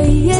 راح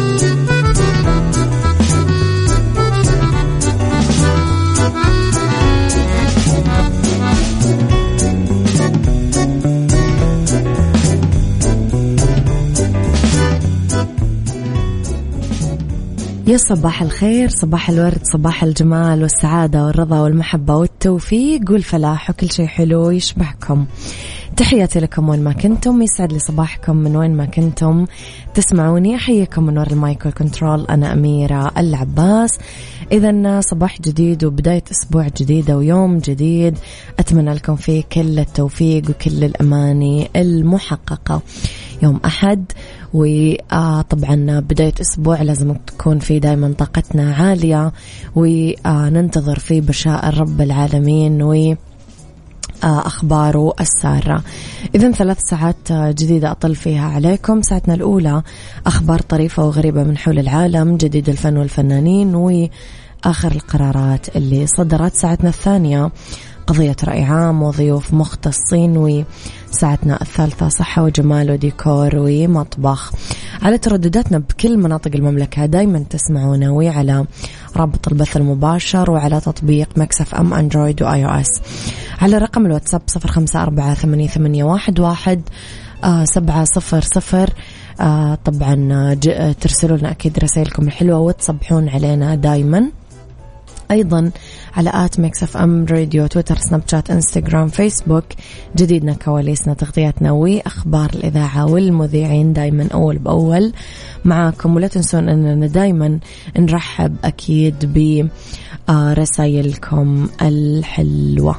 يا صباح الخير صباح الورد صباح الجمال والسعادة والرضا والمحبة والتوفيق والفلاح وكل شيء حلو يشبهكم. تحياتي لكم وين ما كنتم يسعد لي صباحكم من وين ما كنتم. تسمعوني أحييكم من وراء ال mic وال control أنا أميرة العباس. إذا صباح جديد وبداية أسبوع جديدة ويوم جديد. أتمنى لكم فيه كل التوفيق وكل الأماني المحققة. يوم أحد وطبعا بداية أسبوع لازم تكون في دائما طاقتنا عالية وننتظر في بشائر رب العالمين و أخباره السارة. إذا ثلاث ساعات جديدة أطل فيها عليكم. ساعتنا الأولى أخبار طريفة وغريبة من حول العالم جديد الفن والفنانين وآخر القرارات اللي صدرت. ساعتنا الثانية قضية رأي عام وضيوف مختصين وساعتنا الثالثة صحة وجمال وديكور ومطبخ. على تردداتنا بكل مناطق المملكة دايما تسمعونا وعلى رابط البث المباشر وعلى تطبيق Mix FM Android و iOS. على رقم الواتساب صفر خمسة أربعة ثمانية واحد آه، سبعة صفر صفر. آه طبعا ترسلوا لنا أكيد رسائلكم الحلوة وتصبحون علينا دايما. أيضا على at Mix FM Radio تويتر سناب شات إنستغرام فيسبوك. جديدنا كواليسنا تغطياتنا وأخبار الإذاعة والمذيعين دايما أول بأول. معاكم ولا تنسون أننا دايما نرحب أكيد برسائلكم الحلوة.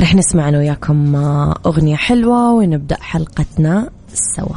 رح نسمع أنا وياكم أغنية حلوة ونبدأ حلقتنا سوا.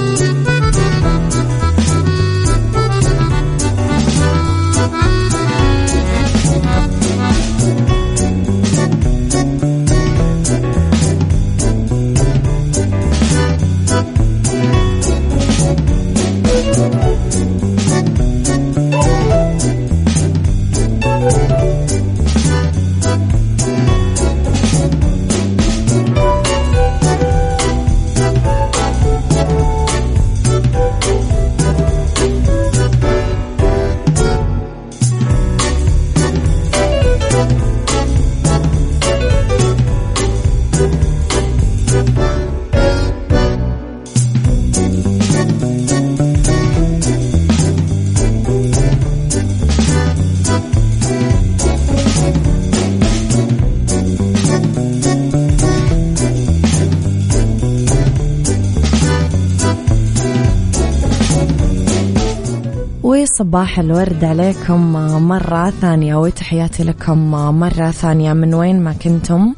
صباح الورد عليكم مرة ثانية وتحياتي لكم مرة ثانية. من وين ما كنتم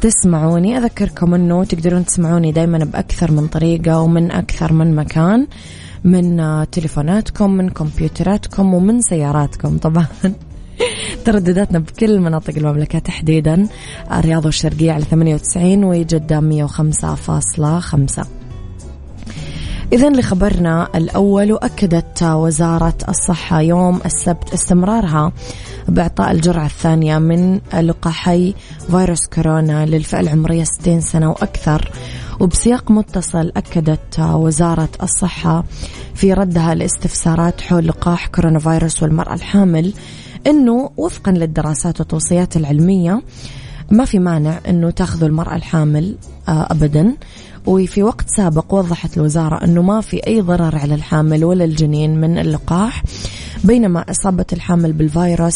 تسمعوني أذكركم أنه تقدرون تسمعوني دايما بأكثر من طريقة ومن أكثر من مكان من تليفوناتكم من كمبيوتراتكم ومن سياراتكم طبعا. تردداتنا بكل مناطق المملكة تحديدا الرياض والشرقية على 98 وجدة 105.5 إذا لخبرنا الأول وأكدت وزارة الصحة يوم السبت استمرارها بإعطاء الجرعة الثانية من لقاحي فيروس كورونا للفئة العمرية 60 سنة وأكثر. وبسياق متصل أكدت وزارة الصحة في ردها لاستفسارات حول لقاح كورونا فيروس والمرأة الحامل أنه وفقا للدراسات والتوصيات العلمية ما في مانع أنه تاخذوا المرأة الحامل آه، أبدا. وفي وقت سابق وضحت الوزارة أنه ما في أي ضرر على الحامل ولا الجنين من اللقاح بينما إصابة الحامل بالفيروس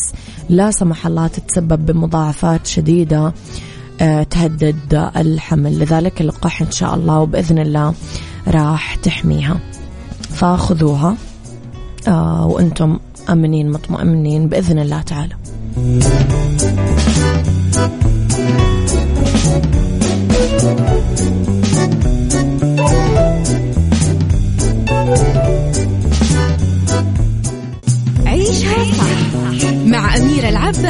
لا سمح الله تتسبب بمضاعفات شديدة آه، تهدد الحمل. لذلك اللقاح إن شاء الله وبإذن الله راح تحميها. فخذوها آه، وأنتم أمنين مطمئنين بإذن الله تعالى.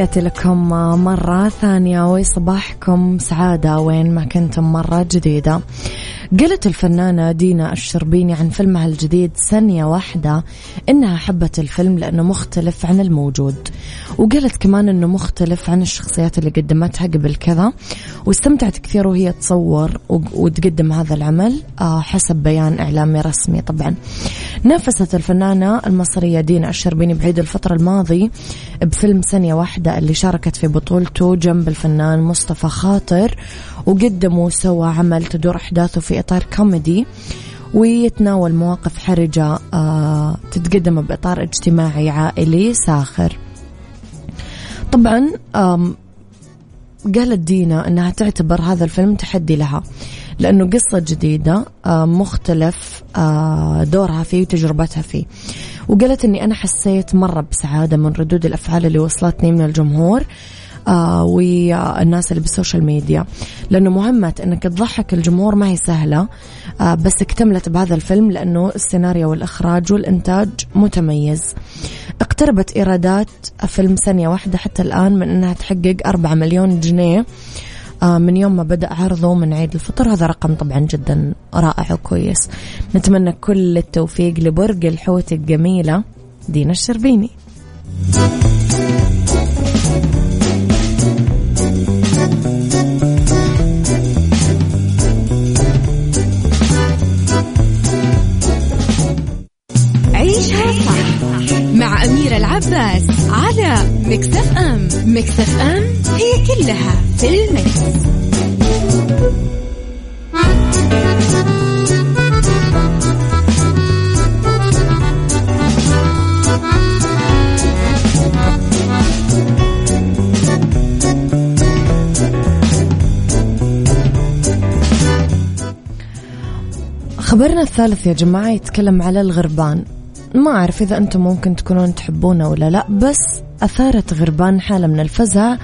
تحياتي لكم مرة ثانية وصباحكم سعادة وين ما كنتم مرة جديدة. قالت الفنانة دينا الشربيني عن فيلمها الجديد ثانية واحدة إنها حبت الفيلم لأنه مختلف عن الموجود. وقالت كمان إنه مختلف عن الشخصيات اللي قدمتها قبل كذا. واستمتعت كثير وهي تصور وتقدم هذا العمل آه، حسب بيان إعلامي رسمي طبعا. نافست الفنانة المصرية دينا الشربيني بعيد الفترة الماضي بفيلم ثانية واحدة اللي شاركت في بطولته جنب الفنان مصطفى خاطر. وقدموا سوا عمل تدور أحداثه في إطار كوميدي ويتناول مواقف حرجة آه تتقدم بإطار اجتماعي عائلي ساخر. طبعا قالت دينا أنها تعتبر هذا الفيلم تحدي لها لأنه قصة جديدة آه مختلف آه دورها فيه وتجربتها فيه. وقالت أني أنا حسيت مرة بسعادة من ردود الأفعال اللي وصلتني من الجمهور والناس اللي بال social media. لأنه مهمة أنك تضحك الجمهور ما هي سهلة آه بس اكتملت بهذا الفيلم لأنه السيناريو والإخراج والإنتاج متميز. اقتربت إيرادات فيلم ثانية واحدة حتى الآن من أنها تحقق أربعة مليون جنيه آه، من يوم ما بدأ عرضه من عيد الفطر. هذا رقم طبعا جدا رائع وكويس. نتمنى كل التوفيق لبرج الحوت الجميلة دينا الشربيني. أميرة العباس على مكتف أم مكتف أم هي كلها في المكس. خبرنا الثالث يا جماعة يتكلم على الغربان ما أعرف إذا أنتم ممكن تكونون تحبونه ولا لا بس أثارت غربان حالة من الفزع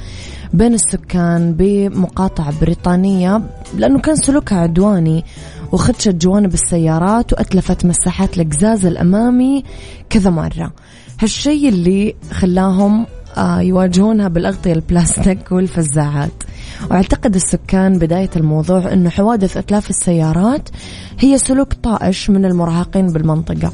بين السكان بمقاطعة بريطانية لأنه كان سلوكها عدواني وخدشت جوانب السيارات وأتلفت مساحات القزاز الأمامي كذا مرة. هالشي اللي خلاهم آه، يواجهونها بالأغطية البلاستيك والفزاعات. وأعتقد السكان بداية الموضوع أنه حوادث إتلاف السيارات هي سلوك طائش من المراهقين بالمنطقة.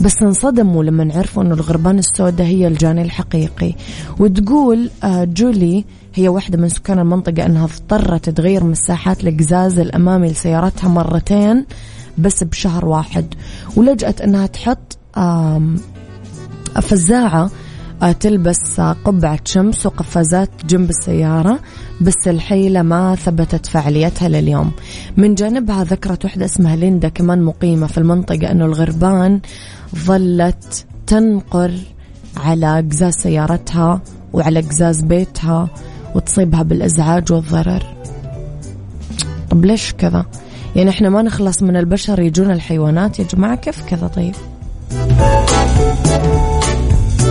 بس انصدموا لما عرفوا أنه الغربان السوداء هي الجاني الحقيقي. وتقول آه، جولي هي واحدة من سكان المنطقة أنها اضطرت تغير مساحات القزاز الأمامي لسيارتها مرتين بس بشهر واحد. ولجأت أنها تحط فزاعة تلبس قبعة شمس وقفازات جنب السيارة بس الحيلة ما ثبتت فعاليتها لليوم. من جانبها ذكرت وحدة اسمها ليندا كمان مقيمة في المنطقة أنه الغربان ظلت تنقر على قزاز سيارتها وعلى قزاز بيتها وتصيبها بالإزعاج والضرر. طب ليش كذا؟ يعني إحنا ما نخلص من البشر يجون الحيوانات. يا جماعة كيف كذا طيب؟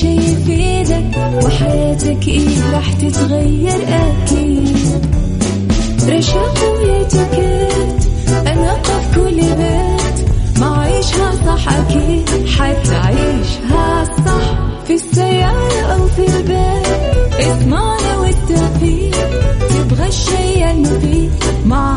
شي يفيدك وحياتك إيه راح تتغير أكيد. رشاق ويتوكيت أنا في كل بيت. ما عيشها صح أكيد حتعيشها صح. في السيارة أو في البيت اسمعنا والتوفيق. تبغى الشيء المفيد صح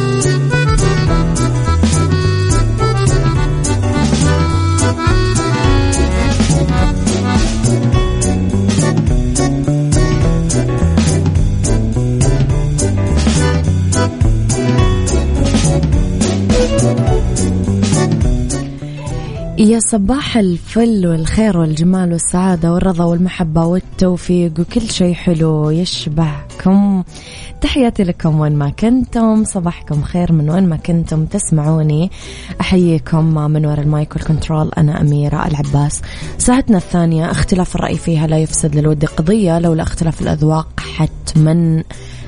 يا صباح الفل والخير والجمال والسعادة والرضا والمحبة والتوفيق وكل شيء حلو يشبهكم. تحياتي لكم وين ما كنتم صباحكم خير من وين ما كنتم تسمعوني. أحييكم من وراء ال mic وال control أنا أميرة العباس. ساعتنا الثانية اختلاف الرأي فيها لا يفسد للود قضية لولا اختلاف الأذواق حتما.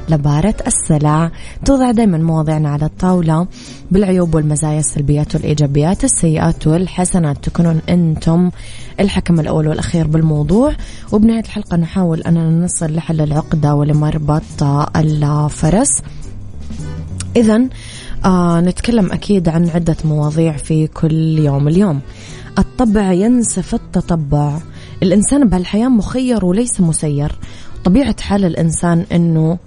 لبارت السلع. توضع دائما مواضيعنا على الطاولة بالعيوب والمزايا السلبيات والإيجابيات السيئات والحسنات. تكونون أنتم الحكم الأول والأخير بالموضوع. وبنهاية الحلقة نحاول أننا نصل لحل العقدة ولمربط الفرس إذا آه نتكلم أكيد عن عدة مواضيع في كل يوم اليوم. الطبع ينسف التطبع. الإنسان بهالحياة مخير وليس مسير. طبيعة حال الإنسان أنه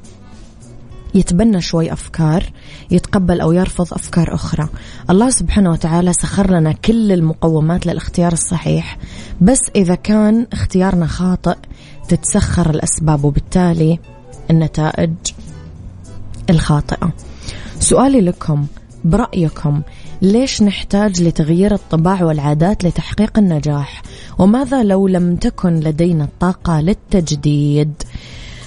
يتبنى شوي أفكار يتقبل أو يرفض أفكار أخرى. الله سبحانه وتعالى سخر لنا كل المقومات للاختيار الصحيح بس إذا كان اختيارنا خاطئ تتسخر الأسباب وبالتالي النتائج الخاطئة. سؤالي لكم برأيكم ليش نحتاج لتغيير الطباع والعادات لتحقيق النجاح؟ وماذا لو لم تكن لدينا الطاقة للتجديد؟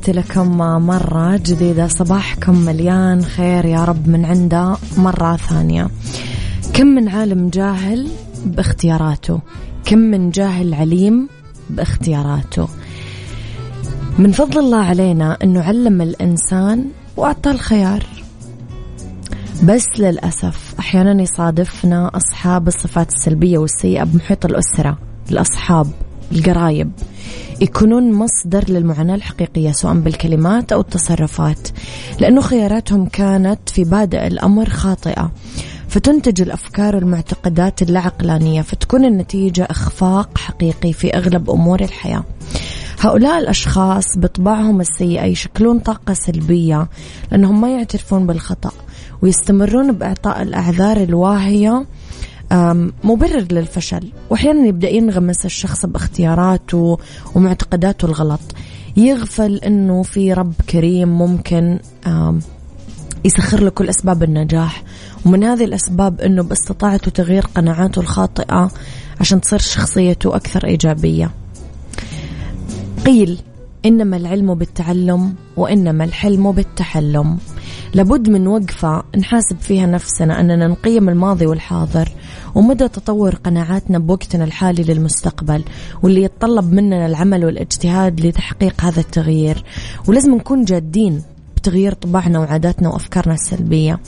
تحياتي لكم مرة جديدة صباحكم مليان خير يا رب من عنده مرة ثانية. كم من عالم جاهل باختياراته كم من جاهل عليم باختياراته. من فضل الله علينا أنه علم الإنسان وأعطى الخيار. بس للأسف أحيانا يصادفنا أصحاب الصفات السلبية والسيئة بمحيط الأسرة الأصحاب القرايب. يكونون مصدر للمعاناة الحقيقية سواء بالكلمات أو التصرفات لأنه خياراتهم كانت في بادئ الأمر خاطئة. فتنتج الأفكار والمعتقدات اللاعقلانية فتكون النتيجة إخفاق حقيقي في أغلب أمور الحياة. هؤلاء الأشخاص بطباعهم السيئة يشكلون طاقة سلبية لأنهم ما يعترفون بالخطأ ويستمرون بإعطاء الأعذار الواهية مبرر للفشل. وأحيانا يبدأ ينغمس الشخص باختياراته ومعتقداته الغلط. يغفل إنه في رب كريم ممكن يسخر له كل أسباب النجاح. ومن هذه الأسباب إنه باستطاعته تغيير قناعاته الخاطئة عشان تصير شخصيته أكثر إيجابية. قيل إنما العلم بالتعلم وإنما الحلم بالتحلم. لابد من وقفة نحاسب فيها نفسنا أننا نقيم الماضي والحاضر ومدى تطور قناعاتنا بوقتنا الحالي للمستقبل واللي يتطلب مننا العمل والاجتهاد لتحقيق هذا التغيير. ولازم نكون جادين بتغيير طباعنا وعاداتنا وأفكارنا السلبية.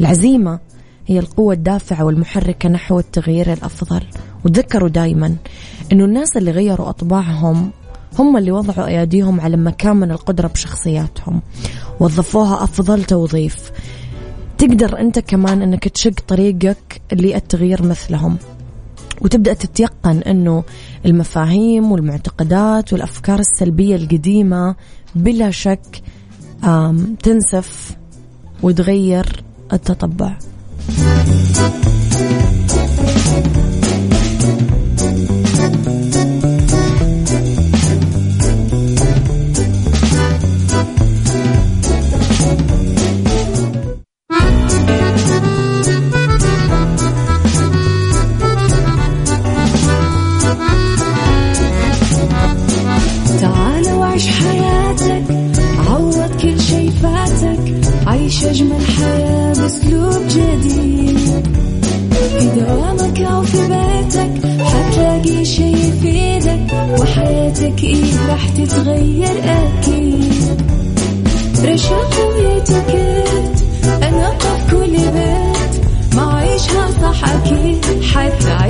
العزيمة هي القوة الدافعة والمحركة نحو التغيير الأفضل. وتذكروا دايما أنه الناس اللي غيروا أطباعهم هم اللي وضعوا أيديهم على مكامن القدرة بشخصياتهم. وظفوها أفضل توظيف. تقدر أنت كمان أنك تشق طريقك للتغيير مثلهم. وتبدأ تتيقن أنه المفاهيم والمعتقدات والأفكار السلبية القديمة بلا شك تنسف وتغير التطبع. عيش حياتك عوض كل شي فاتك عيش أجمل حياة بأسلوب جديد. في دوامك أو في بيتك حتلاقي شي يفيدك وحياتك إيه راح تتغير أكيد. رشاق ويتكت أنا في كل بيت ما عيشها صح أكيد حتعيش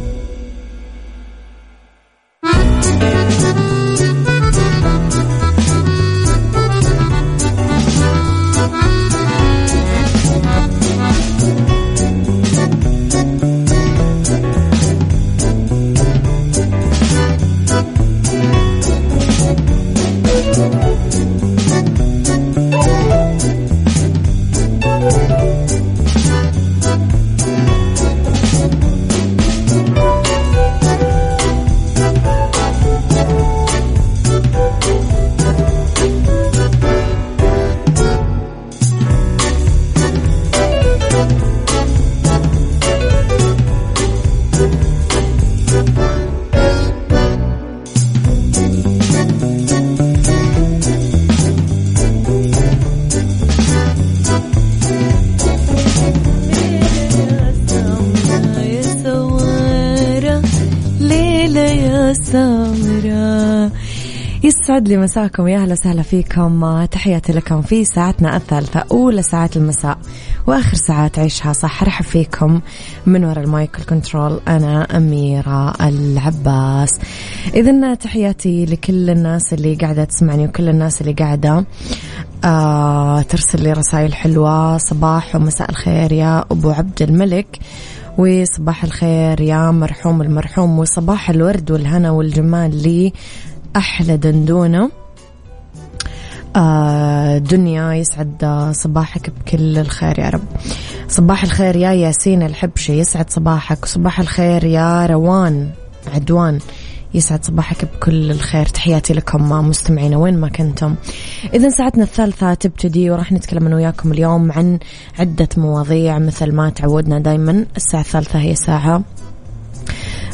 يسعد لي مساكم يا أهلا وسهلا فيكم. تحياتي لكم في ساعتنا الثالثة أولى ساعات المساء وآخر ساعات عيشها صح. رحب فيكم من وراء المايكل كنترول أنا أميرة العباس. إذا تحياتي لكل الناس اللي قاعدة تسمعني وكل الناس اللي قاعدة آه ترسل لي رسائل حلوة. صباح ومساء الخير يا أبو عبد الملك. وصباح الخير يا مرحوم المرحوم وصباح الورد والهنا والجمال لي أحلى دندونة. آه دنيا يسعد صباحك بكل الخير يا رب. صباح الخير يا ياسين الحبشي يسعد صباحك. وصباح الخير يا روان عدوان. يسعد صباحك بكل الخير. تحياتي لكم مستمعينا وين ما كنتم. إذا ساعتنا الثالثة تبتدي وراح نتكلم أنا وياكم اليوم عن عدة مواضيع مثل ما تعودنا دايما. الساعة الثالثة هي ساعة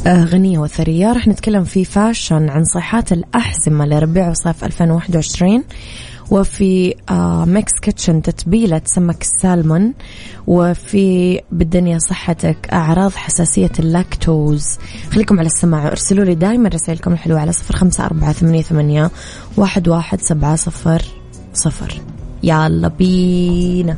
آه، غنية وثرية. راح نتكلم في fashion عن صيحات الأحزمة لربيع وصيف 2021 وفي آه Mix Kitchen تتبيلة سمك السالمون وفي بالدنيا صحتك أعراض حساسية اللاكتوز. خليكم على السماع ارسلوا لي دائما رسائلكم الحلوة على صفر خمسة أربعة ثمانية, ثمانية واحد, واحد سبعة صفر صفر. يلا بينا.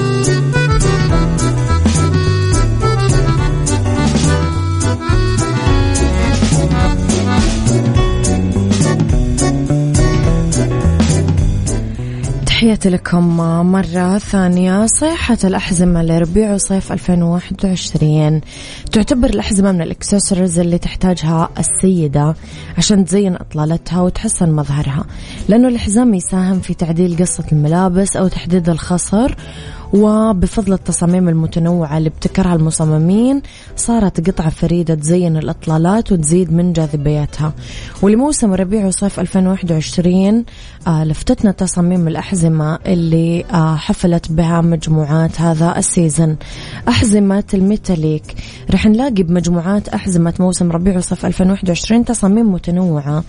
تحياتي لكم مرة ثانية. صيحة الأحزمة لربيع وصيف 2021 تعتبر الأحزمة من الإكسسوارز اللي تحتاجها السيدة عشان تزين أطلالتها وتحسن مظهرها. لأنه الحزام يساهم في تعديل قصة الملابس أو تحديد الخصر وبفضل التصاميم المتنوعة اللي ابتكرها المصممين صارت قطعة فريدة تزين الإطلالات وتزيد من جاذبيتها. ولموسم ربيع وصيف 2021 آه لفتتنا تصاميم الأحزمة اللي آه حفلت بها مجموعات هذا السيزن. أحزمة ال metallic. رح نلاقي بمجموعات أحزمة موسم ربيع وصيف 2021 تصاميم متنوعة.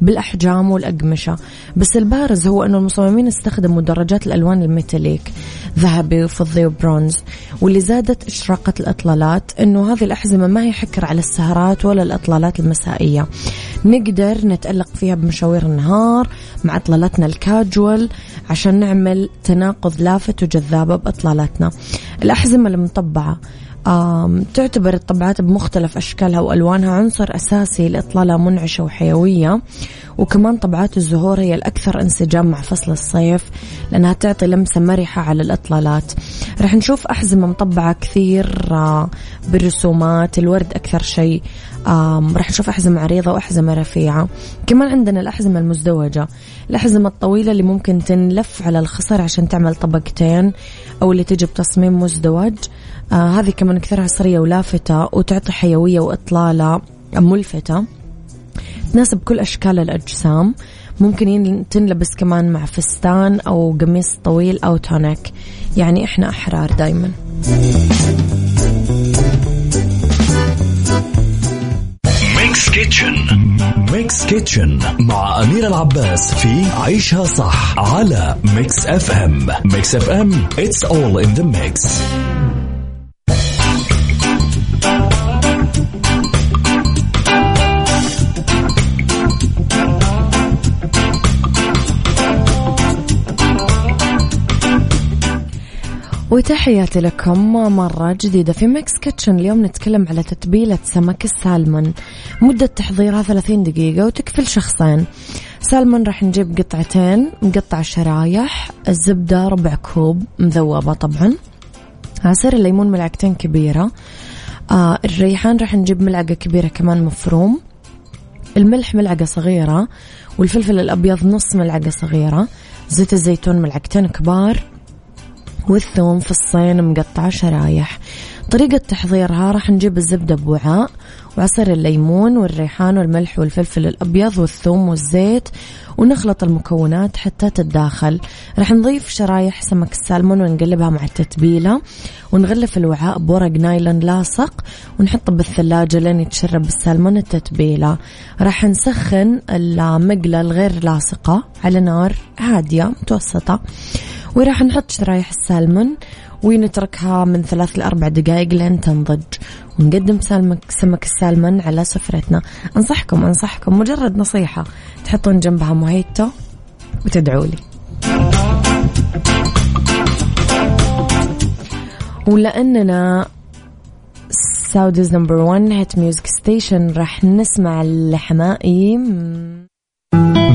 بالأحجام والأقمشة. بس البارز هو أنه المصممين استخدموا درجات الألوان ال metallic ذهبي وفضي وبرونز. واللي زادت إشراقة الإطلالات أنه هذه الأحزمة ما هي حكر على السهرات ولا الإطلالات المسائية. نقدر نتألق فيها بمشاوير النهار مع إطلالاتنا الكاجوال عشان نعمل تناقض لافت وجذابة بإطلالاتنا. الأحزمة المطبعة. تعتبر الطبعات بمختلف أشكالها وألوانها عنصر أساسي لإطلالة منعشة وحيوية. وكمان طبعات الزهور هي الأكثر انسجام مع فصل الصيف لأنها تعطي لمسة مرحة على الإطلالات. رح نشوف أحزمة مطبعة كثير بالرسومات الورد أكثر شيء. راح نشوف أحزمة عريضة وأحزمة رفيعة. كمان عندنا الأحزمة المزدوجة الأحزمة الطويلة اللي ممكن تنلف على الخصر عشان تعمل طبقتين أو اللي تجي بتصميم مزدوج. آه هذه كمان كثير عصرية ولافتة وتعطي حيوية وإطلالة ملفتة. تناسب كل أشكال الأجسام. ممكن تنلبس كمان مع فستان أو قميص طويل أو تونيك. يعني إحنا أحرار دايما. Mix Kitchen. Mix Kitchen مع أميرة العباس في عيشها صح على Mix FM. Mix FM it's all in the mix. وتحياتي لكم مرة جديدة في Mix Kitchen اليوم نتكلم على تتبيلة سمك السالمون. مدة تحضيرها 30 دقيقة وتكفي لشخصين سالمون راح نجيب قطعتين مقطع شرايح الزبدة ربع كوب مذوبة طبعا. عصير الليمون ملعقتين كبيرة. آه الريحان راح نجيب ملعقة كبيرة كمان مفروم. الملح ملعقة صغيرة. والفلفل الأبيض نص ملعقة صغيرة. زيت الزيتون ملعقتين كبار. والثوم في الصين مقطعة شرايح. طريقة تحضيرها راح نجيب الزبدة بوعاء وعصير الليمون والريحان والملح والفلفل الأبيض والثوم والزيت ونخلط المكونات حتى تتداخل. راح نضيف شرايح سمك السالمون ونقلبها مع التتبيلة ونغلف الوعاء بورق نايلون لاصق ونحطه بالثلاجة لين يتشرب السالمون التتبيلة. راح نسخن المقلة الغير لاصقة على نار هادية متوسطة. وراح نحط شرايح السالمون ونتركها من ثلاث لأربع دقائق لين تنضج. ونقدم سلمك سمك السالمون على سفرتنا. أنصحكم أنصحكم. مجرد نصيحة تحطون جنبها موهيتو وتدعوا لي. ولأننا Saudi's number 1 hit music station راح نسمع لحماقي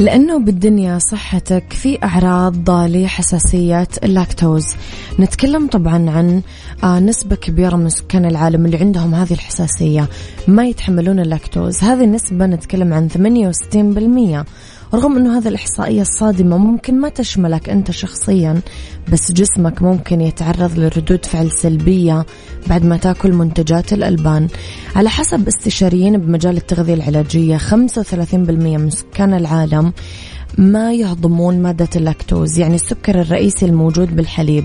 لأنه بالدنيا صحتك في أعراض لحساسية اللاكتوز نتكلم طبعا عن آه، نسبة كبيرة من سكان العالم اللي عندهم هذه الحساسية ما يتحملون اللاكتوز. هذه النسبة نتكلم عن 68% رغم أنه هذه الإحصائية الصادمة ممكن ما تشملك أنت شخصيا بس جسمك ممكن يتعرض لردود فعل سلبية بعد ما تاكل منتجات الألبان. على حسب استشاريين بمجال التغذية العلاجية 35% من سكان العالم ما يهضمون مادة اللاكتوز يعني السكر الرئيسي الموجود بالحليب.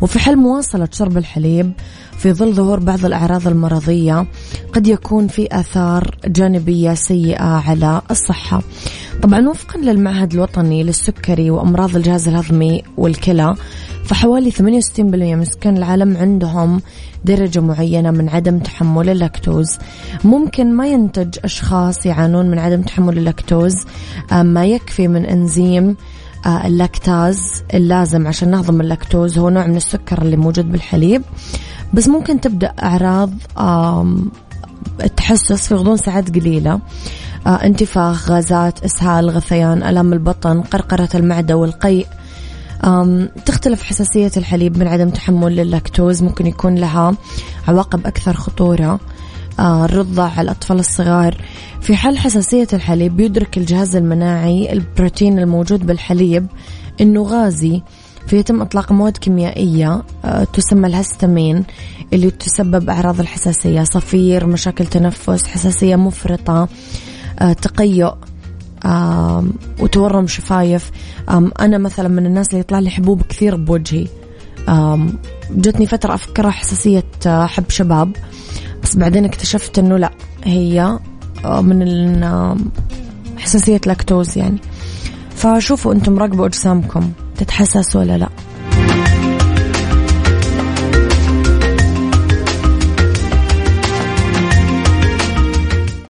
وفي حال مواصلة شرب الحليب في ظل ظهور بعض الأعراض المرضية قد يكون في آثار جانبية سيئة على الصحة. طبعا وفقا للمعهد الوطني للسكري وأمراض الجهاز الهضمي والكلى فحوالي 68% من سكان العالم عندهم درجة معينة من عدم تحمل اللاكتوز. ممكن ما ينتج أشخاص يعانون من عدم تحمل اللاكتوز آه، ما يكفي من أنزيم آه، اللاكتاز اللازم عشان نهضم اللاكتوز هو نوع من السكر اللي موجود بالحليب. بس ممكن تبدأ أعراض التحسس في غضون ساعات قليلة. انتفاخ غازات إسهال غثيان ألم البطن قرقرة المعدة والقيء. تختلف حساسية الحليب من عدم تحمل للاكتوز ممكن يكون لها عواقب أكثر خطورة. آه، الرضع على الأطفال الصغار. في حال حساسية الحليب بيدرك الجهاز المناعي البروتين الموجود بالحليب أنه غازي فيتم إطلاق مواد كيميائية آه، تسمى الهستامين اللي تسبب أعراض الحساسية صفير مشاكل تنفس حساسية مفرطة. آه، تقيؤ وتورم شفايف. أنا مثلا من الناس اللي يطلع لي حبوب كثير بوجهي. جتني فترة أفكرها حساسية آه، حب شباب. بس بعدين اكتشفت أنه لا هي من حساسية لاكتوز يعني. فشوفوا أنتم راقبوا أجسامكم تتحسس ولا لا.